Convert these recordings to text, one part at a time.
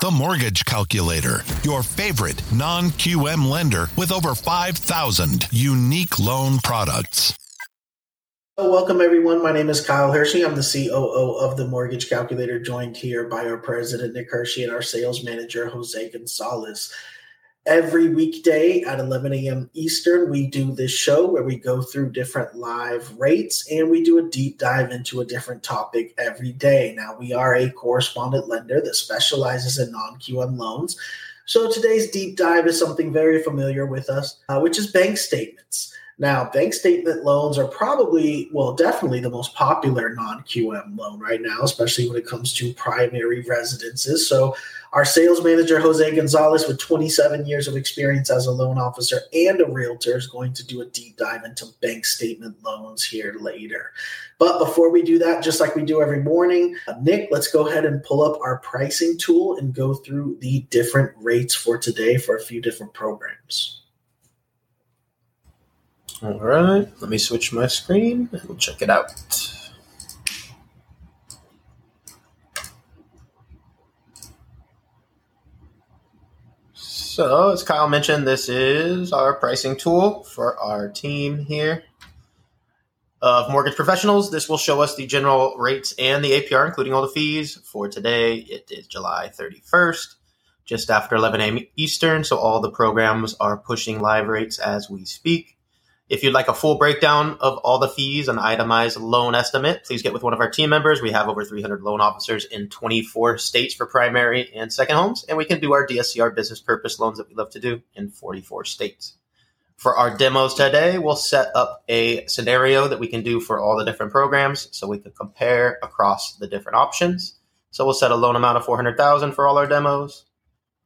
The Mortgage Calculator, your favorite non QM lender with over 5,000 unique loan products. Welcome, everyone. My name is Kyle Hershey. I'm the COO of the Mortgage Calculator, joined here by our president, Nick Hershey, and our sales manager, Jose Gonzalez. Every weekday at 11 a.m. Eastern, we do this show where we go through different live rates and we do a deep dive into a different topic every day. Now, we are a correspondent lender that specializes in non QM loans. So today's deep dive is something very familiar with us, uh, which is bank statements. Now, bank statement loans are probably, well, definitely the most popular non QM loan right now, especially when it comes to primary residences. So, our sales manager, Jose Gonzalez, with 27 years of experience as a loan officer and a realtor, is going to do a deep dive into bank statement loans here later. But before we do that, just like we do every morning, uh, Nick, let's go ahead and pull up our pricing tool and go through the different rates for today for a few different programs. All right, let me switch my screen and we'll check it out. So, as Kyle mentioned, this is our pricing tool for our team here of mortgage professionals. This will show us the general rates and the APR, including all the fees. For today, it is July 31st, just after 11 a.m. Eastern. So, all the programs are pushing live rates as we speak. If you'd like a full breakdown of all the fees and itemized loan estimate, please get with one of our team members. We have over 300 loan officers in 24 states for primary and second homes, and we can do our DSCR business purpose loans that we love to do in 44 states. For our demos today, we'll set up a scenario that we can do for all the different programs so we can compare across the different options. So we'll set a loan amount of 400,000 for all our demos.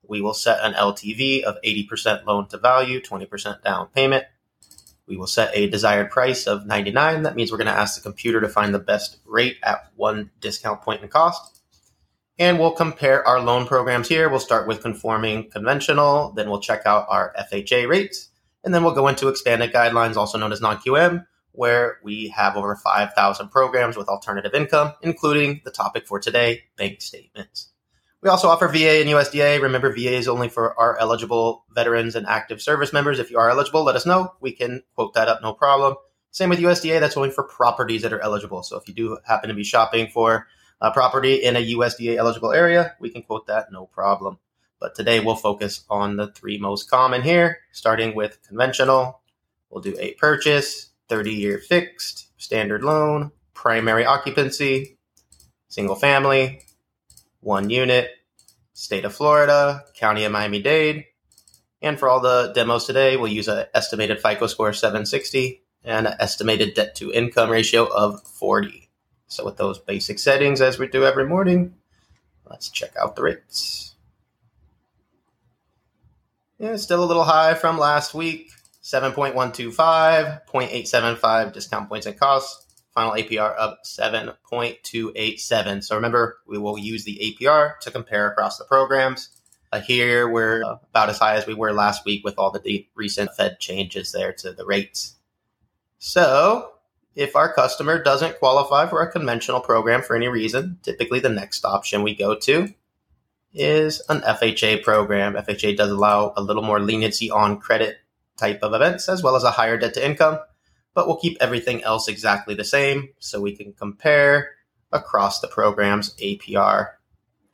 We will set an LTV of 80% loan to value, 20% down payment, we will set a desired price of 99. That means we're going to ask the computer to find the best rate at one discount point in cost. And we'll compare our loan programs here. We'll start with conforming conventional, then we'll check out our FHA rates, and then we'll go into expanded guidelines, also known as non QM, where we have over 5,000 programs with alternative income, including the topic for today bank statements. We also offer VA and USDA. Remember, VA is only for our eligible veterans and active service members. If you are eligible, let us know. We can quote that up, no problem. Same with USDA, that's only for properties that are eligible. So if you do happen to be shopping for a property in a USDA eligible area, we can quote that, no problem. But today we'll focus on the three most common here, starting with conventional. We'll do a purchase, 30 year fixed, standard loan, primary occupancy, single family, one unit, state of Florida, county of Miami Dade. And for all the demos today, we'll use an estimated FICO score of 760 and an estimated debt to income ratio of 40. So with those basic settings, as we do every morning, let's check out the rates. Yeah, still a little high from last week. 7.125, 0.875 discount points and costs final APR of 7.287. So remember, we will use the APR to compare across the programs. Uh, here, we're about as high as we were last week with all the de- recent Fed changes there to the rates. So, if our customer doesn't qualify for a conventional program for any reason, typically the next option we go to is an FHA program. FHA does allow a little more leniency on credit type of events as well as a higher debt to income but we'll keep everything else exactly the same so we can compare across the program's APR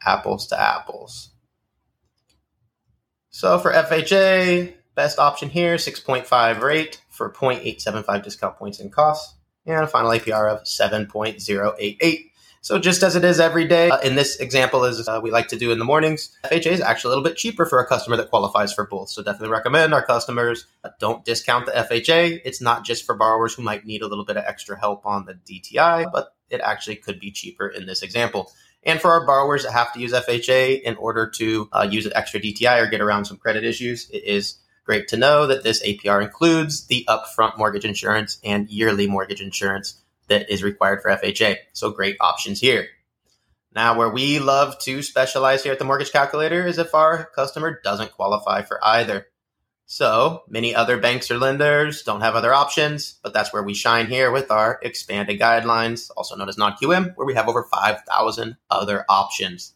apples to apples. So for FHA, best option here, 6.5 rate for 0.875 discount points and costs, and a final APR of 7.088. So just as it is every day, uh, in this example, as uh, we like to do in the mornings, FHA is actually a little bit cheaper for a customer that qualifies for both. So definitely recommend our customers uh, don't discount the FHA. It's not just for borrowers who might need a little bit of extra help on the DTI, but it actually could be cheaper in this example. And for our borrowers that have to use FHA in order to uh, use an extra DTI or get around some credit issues, it is great to know that this APR includes the upfront mortgage insurance and yearly mortgage insurance that is required for FHA. So great options here. Now, where we love to specialize here at the Mortgage Calculator is if our customer doesn't qualify for either. So many other banks or lenders don't have other options, but that's where we shine here with our expanded guidelines, also known as non QM, where we have over 5,000 other options.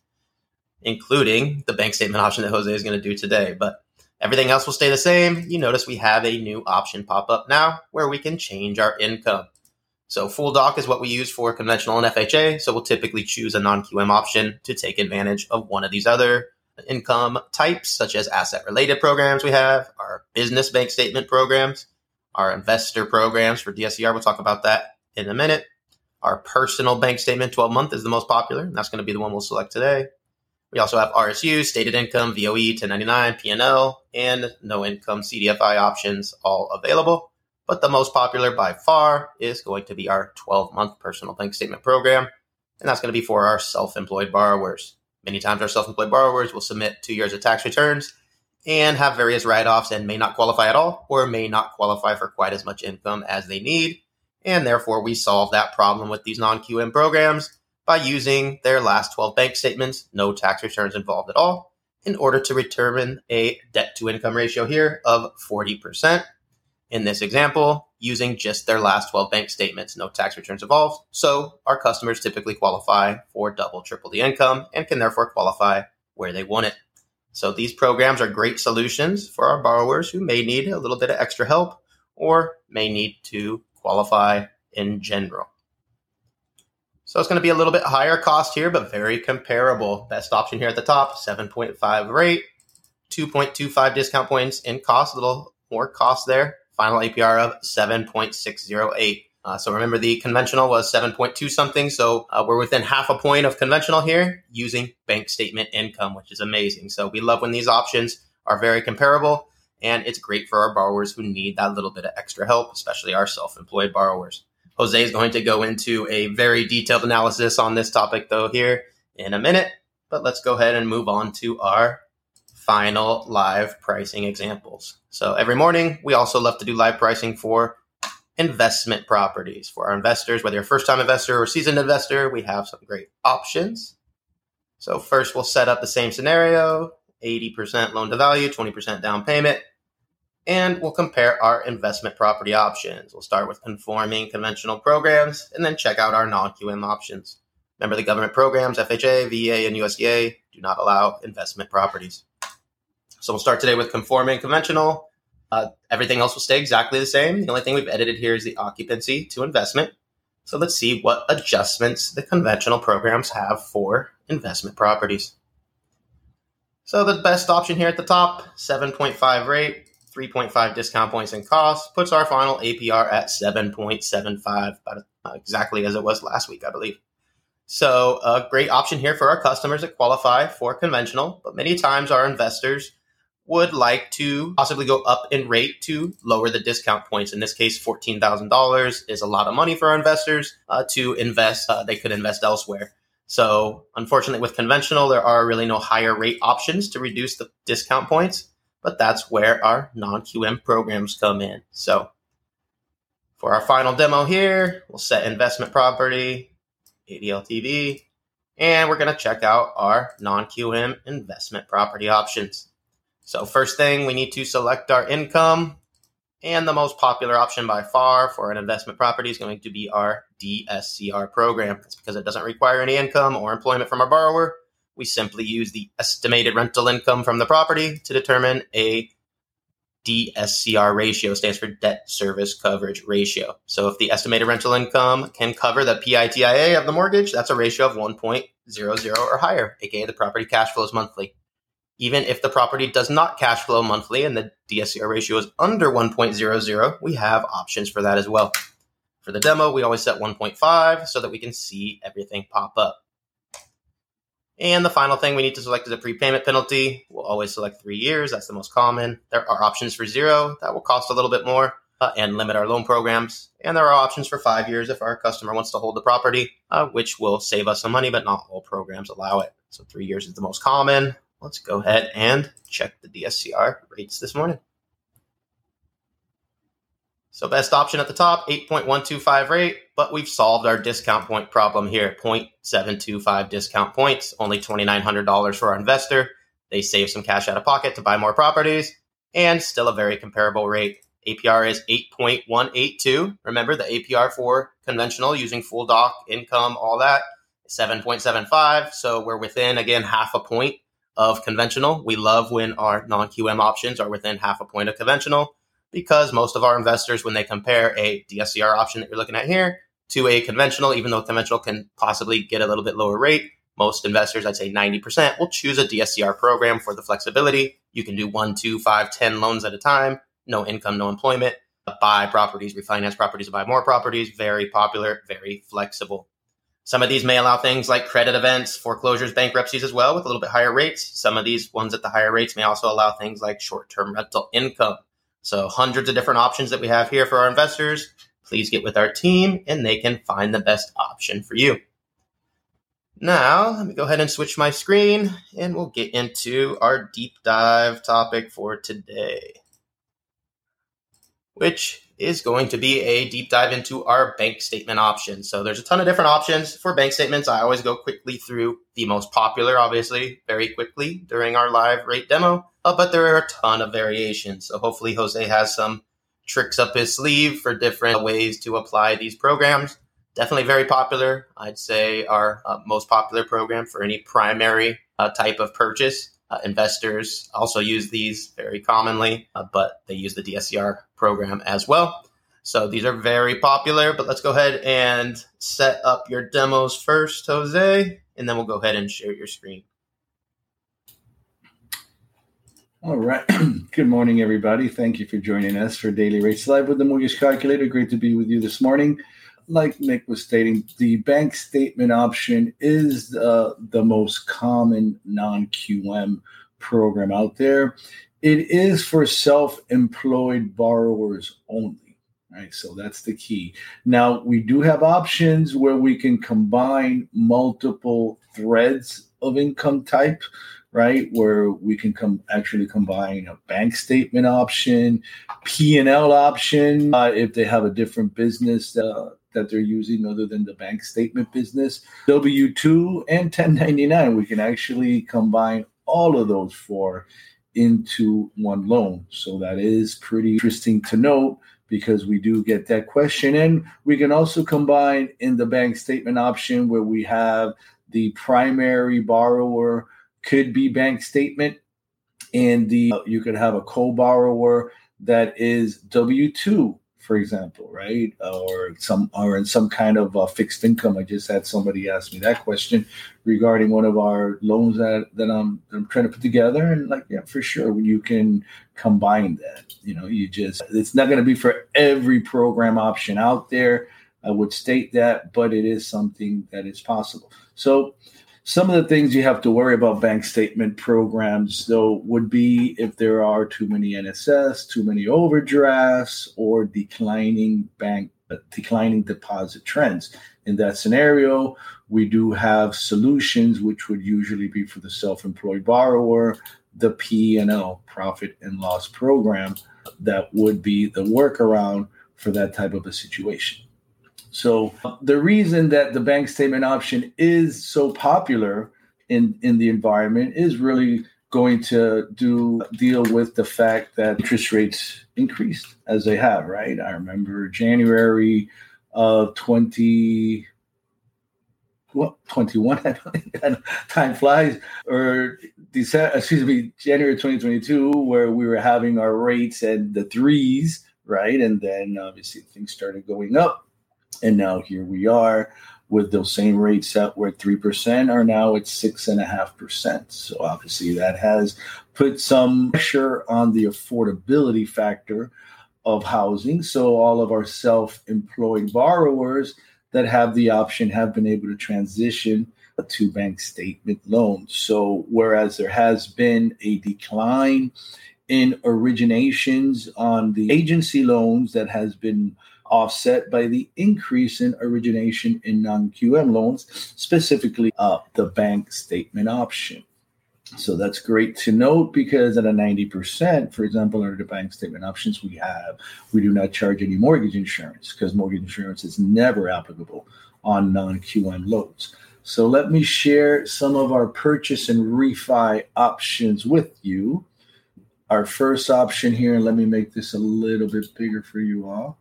including the bank statement option that Jose is going to do today. But everything else will stay the same. You notice we have a new option pop up now where we can change our income. So full doc is what we use for conventional and FHA. So we'll typically choose a non QM option to take advantage of one of these other income types, such as asset related programs we have, our business bank statement programs, our investor programs for DSCR. We'll talk about that in a minute. Our personal bank statement 12 month is the most popular, and that's going to be the one we'll select today. We also have RSU, stated income, VOE, 1099, PNL, and no income CDFI options all available. But the most popular by far is going to be our 12 month personal bank statement program. And that's going to be for our self employed borrowers. Many times our self employed borrowers will submit two years of tax returns and have various write offs and may not qualify at all or may not qualify for quite as much income as they need. And therefore, we solve that problem with these non QM programs by using their last 12 bank statements, no tax returns involved at all, in order to determine a debt to income ratio here of 40% in this example using just their last 12 bank statements, no tax returns involved. So our customers typically qualify for double, triple the income and can therefore qualify where they want it. So these programs are great solutions for our borrowers who may need a little bit of extra help or may need to qualify in general. So it's going to be a little bit higher cost here, but very comparable. Best option here at the top, 7.5 rate, 2.25 discount points in cost, a little more cost there final APR of 7.608. Uh, so remember the conventional was 7.2 something. So uh, we're within half a point of conventional here using bank statement income, which is amazing. So we love when these options are very comparable and it's great for our borrowers who need that little bit of extra help, especially our self-employed borrowers. Jose is going to go into a very detailed analysis on this topic though here in a minute, but let's go ahead and move on to our final live pricing examples. So every morning, we also love to do live pricing for investment properties. For our investors, whether you're a first time investor or seasoned investor, we have some great options. So first, we'll set up the same scenario 80% loan to value, 20% down payment, and we'll compare our investment property options. We'll start with conforming conventional programs and then check out our non QM options. Remember, the government programs, FHA, VA, and USDA, do not allow investment properties. So we'll start today with conforming conventional. Uh, everything else will stay exactly the same. The only thing we've edited here is the occupancy to investment. So let's see what adjustments the conventional programs have for investment properties. So the best option here at the top, 7.5 rate, 3.5 discount points in cost, puts our final APR at 7.75, about uh, exactly as it was last week, I believe. So a great option here for our customers that qualify for conventional, but many times our investors would like to possibly go up in rate to lower the discount points. In this case, $14,000 is a lot of money for our investors uh, to invest. Uh, they could invest elsewhere. So, unfortunately, with conventional, there are really no higher rate options to reduce the discount points, but that's where our non QM programs come in. So, for our final demo here, we'll set investment property, 80 LTV, and we're going to check out our non QM investment property options. So first thing, we need to select our income. And the most popular option by far for an investment property is going to be our DSCR program. That's because it doesn't require any income or employment from our borrower. We simply use the estimated rental income from the property to determine a DSCR ratio stands for debt service coverage ratio. So if the estimated rental income can cover the PITIA of the mortgage, that's a ratio of 1.00 or higher, aka the property cash flows monthly even if the property does not cash flow monthly and the DSCR ratio is under 1.00, we have options for that as well. For the demo, we always set 1.5 so that we can see everything pop up. And the final thing we need to select is a prepayment penalty. We'll always select three years. That's the most common. There are options for zero. That will cost a little bit more uh, and limit our loan programs. And there are options for five years if our customer wants to hold the property, uh, which will save us some money, but not all programs allow it. So three years is the most common let's go ahead and check the DSCR rates this morning. So best option at the top, 8.125 rate, but we've solved our discount point problem here. 0.725 discount points, only $2,900 for our investor. They save some cash out of pocket to buy more properties and still a very comparable rate. APR is 8.182. Remember the APR for conventional using full doc, income, all that 7.75. So we're within, again, half a point of conventional. We love when our non QM options are within half a point of conventional because most of our investors, when they compare a DSCR option that you're looking at here to a conventional, even though conventional can possibly get a little bit lower rate, most investors, I'd say 90%, will choose a DSCR program for the flexibility. You can do one, two, five, ten loans at a time, no income, no employment, buy properties, refinance properties, buy more properties. Very popular, very flexible. Some of these may allow things like credit events, foreclosures, bankruptcies as well with a little bit higher rates. Some of these ones at the higher rates may also allow things like short term rental income. So, hundreds of different options that we have here for our investors. Please get with our team and they can find the best option for you. Now, let me go ahead and switch my screen and we'll get into our deep dive topic for today, which is going to be a deep dive into our bank statement options. So there's a ton of different options for bank statements. I always go quickly through the most popular, obviously, very quickly during our live rate demo, uh, but there are a ton of variations. So hopefully Jose has some tricks up his sleeve for different ways to apply these programs definitely very popular. I'd say our uh, most popular program for any primary uh, type of purchase. Uh, investors also use these very commonly, uh, but they use the DSCR program as well. So these are very popular, but let's go ahead and set up your demos first, Jose, and then we'll go ahead and share your screen. All right. Good morning, everybody. Thank you for joining us for Daily Rates Live with the Mortgage Calculator. Great to be with you this morning like Nick was stating, the bank statement option is uh, the most common non QM program out there. It is for self employed borrowers only, right? So that's the key. Now, we do have options where we can combine multiple threads of income type right where we can come actually combine a bank statement option p&l option uh, if they have a different business uh, that they're using other than the bank statement business. W 2 and 1099, we can actually combine all of those four into one loan. So that is pretty interesting to note because we do get that question. And we can also combine in the bank statement option where we have the primary borrower could be bank statement and the you could have a co-borrower that is W2 for example, right? Or some or in some kind of uh, fixed income. I just had somebody ask me that question regarding one of our loans that that I'm, that I'm trying to put together, and like, yeah, for sure, you can combine that. You know, you just it's not going to be for every program option out there. I would state that, but it is something that is possible. So some of the things you have to worry about bank statement programs, though, would be if there are too many NSFs, too many overdrafts, or declining bank uh, declining deposit trends. In that scenario, we do have solutions which would usually be for the self-employed borrower, the P&L profit and loss program that would be the workaround for that type of a situation. So the reason that the bank statement option is so popular in in the environment is really going to do deal with the fact that interest rates increased as they have, right? I remember January of 20 what 21 time flies. Or December, excuse me January 2022 where we were having our rates at the threes right? And then obviously things started going up and now here we are with those same rates that were 3% are now at 6.5%. So obviously that has put some pressure on the affordability factor of housing. So all of our self employed borrowers that have the option have been able to transition to bank statement loans. So whereas there has been a decline in originations on the agency loans that has been offset by the increase in origination in non QM loans, specifically uh, the bank statement option. So that's great to note because at a 90%, for example, under the bank statement options we have, we do not charge any mortgage insurance because mortgage insurance is never applicable on non QM loans. So let me share some of our purchase and refi options with you. Our first option here, and let me make this a little bit bigger for you all.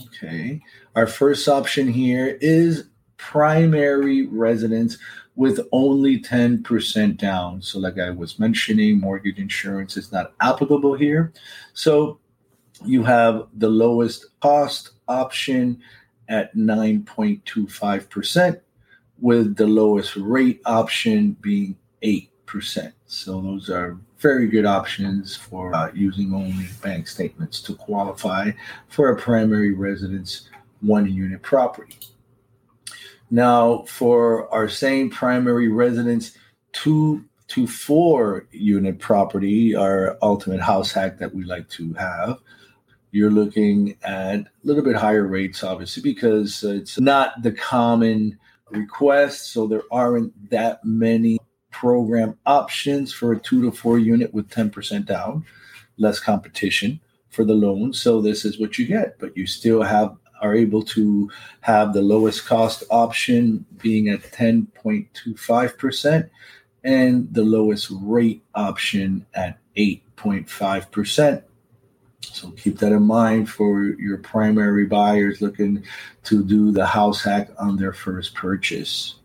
Okay. Our first option here is primary residence with only 10% down. So, like I was mentioning, mortgage insurance is not applicable here. So, you have the lowest cost option at 9.25%, with the lowest rate option being 8%. So, those are very good options for uh, using only bank statements to qualify for a primary residence one unit property. Now, for our same primary residence two to four unit property, our ultimate house hack that we like to have, you're looking at a little bit higher rates, obviously, because it's not the common request. So there aren't that many program options for a two to four unit with 10% down, less competition for the loan. So this is what you get, but you still have are able to have the lowest cost option being at 10.25% and the lowest rate option at 8.5%. So keep that in mind for your primary buyers looking to do the house hack on their first purchase.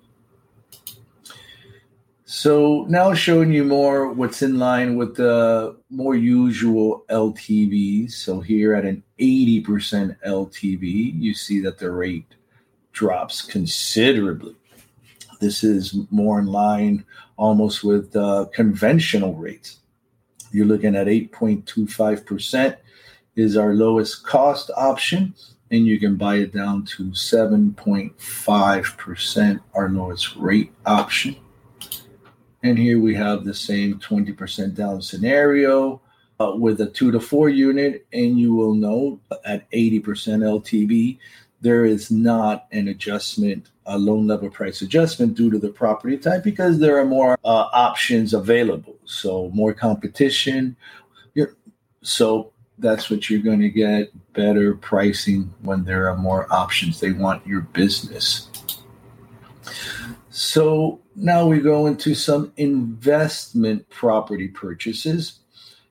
So now showing you more what's in line with the more usual LTVs. So here at an 80% LTV, you see that the rate drops considerably. This is more in line almost with uh, conventional rates. You're looking at 8.25% is our lowest cost option, and you can buy it down to 7.5%, our lowest rate option. And here we have the same 20% down scenario uh, with a two to four unit. And you will note at 80% LTV, there is not an adjustment, a loan level price adjustment due to the property type because there are more uh, options available. So more competition. So that's what you're going to get better pricing when there are more options. They want your business. So now we go into some investment property purchases.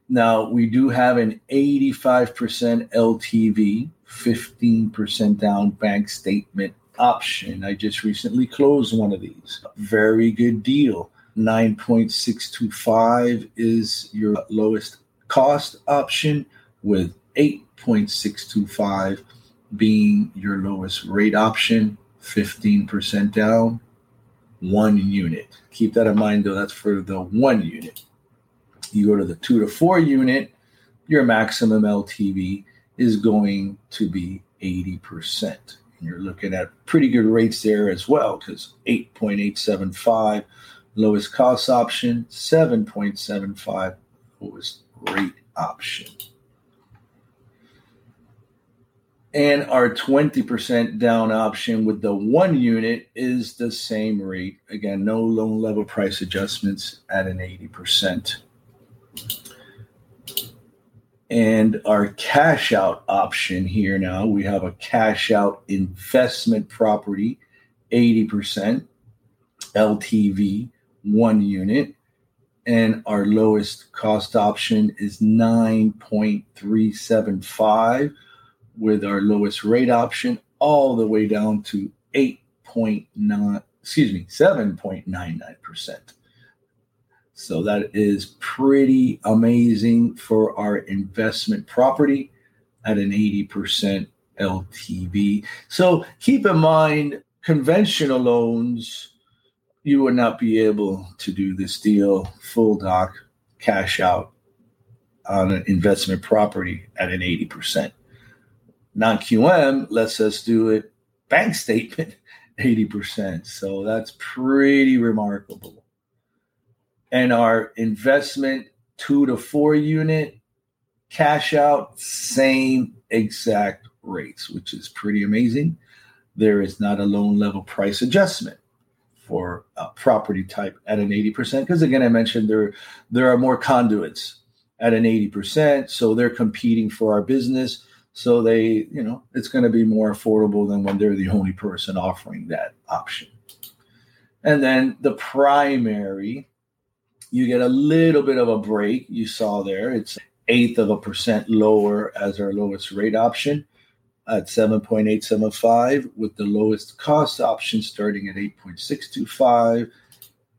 Now we do have an 85% LTV, 15% down bank statement option. I just recently closed one of these. Very good deal. 9.625 is your lowest cost option, with 8.625 being your lowest rate option, 15% down one unit. Keep that in mind, though, that's for the one unit. You go to the two to four unit, your maximum LTV is going to be 80%. And you're looking at pretty good rates there as well, because 8.875 lowest cost option, 7.75 lowest rate option. And our 20% down option with the one unit is the same rate. Again, no loan level price adjustments at an 80%. And our cash out option here now, we have a cash out investment property, 80% LTV, one unit. And our lowest cost option is 9.375 with our lowest rate option all the way down to 8.9 excuse me 7.99%. So that is pretty amazing for our investment property at an 80% LTV. So keep in mind conventional loans you would not be able to do this deal full doc cash out on an investment property at an 80% non QM lets us do it bank statement 80%. So that's pretty remarkable. And our investment two to four unit cash out, same exact rates, which is pretty amazing. There is not a loan level price adjustment for a property type at an 80% because again i mentioned there there are more conduits at an 80% so they're competing for our business so they, you know, it's going to be more affordable than when they're the only person offering that option. And then the primary, you get a little bit of a break. You saw there, it's eighth of a percent lower as our lowest rate option. at 7.875 with the lowest cost option starting at 8.625.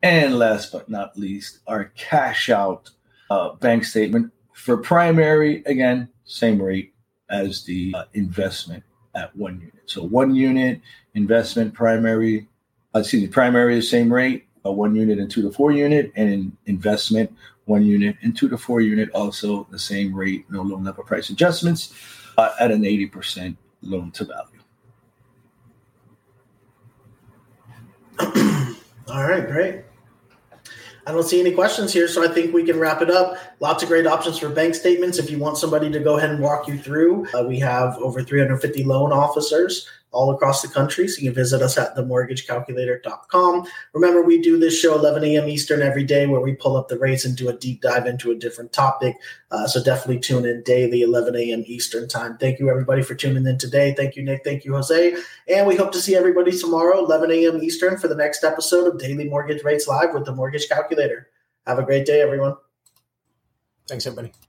And last but not least, our cash out uh, bank statement for primary, again, same rate as the uh, investment at one unit. So one unit investment primary, uh, excuse me, primary is same rate, a one unit and two to four unit, and in investment one unit and two to four unit also the same rate, no loan level price adjustments uh, at an 80% loan to value. All right, great. I don't see any questions here, so I think we can wrap it up. Lots of great options for bank statements. If you want somebody to go ahead and walk you through, uh, we have over 350 loan officers all across the country. So you can visit us at themortgagecalculator.com. Remember, we do this show 11 a.m. Eastern every day where we pull up the rates and do a deep dive into a different topic. Uh, so definitely tune in daily, 11 a.m. Eastern time. Thank you, everybody, for tuning in today. Thank you, Nick. Thank you, Jose. And we hope to see everybody tomorrow, 11 a.m. Eastern, for the next episode of Daily Mortgage Rates Live with the Mortgage Calculator. Have a great day, everyone. Thanks, everybody.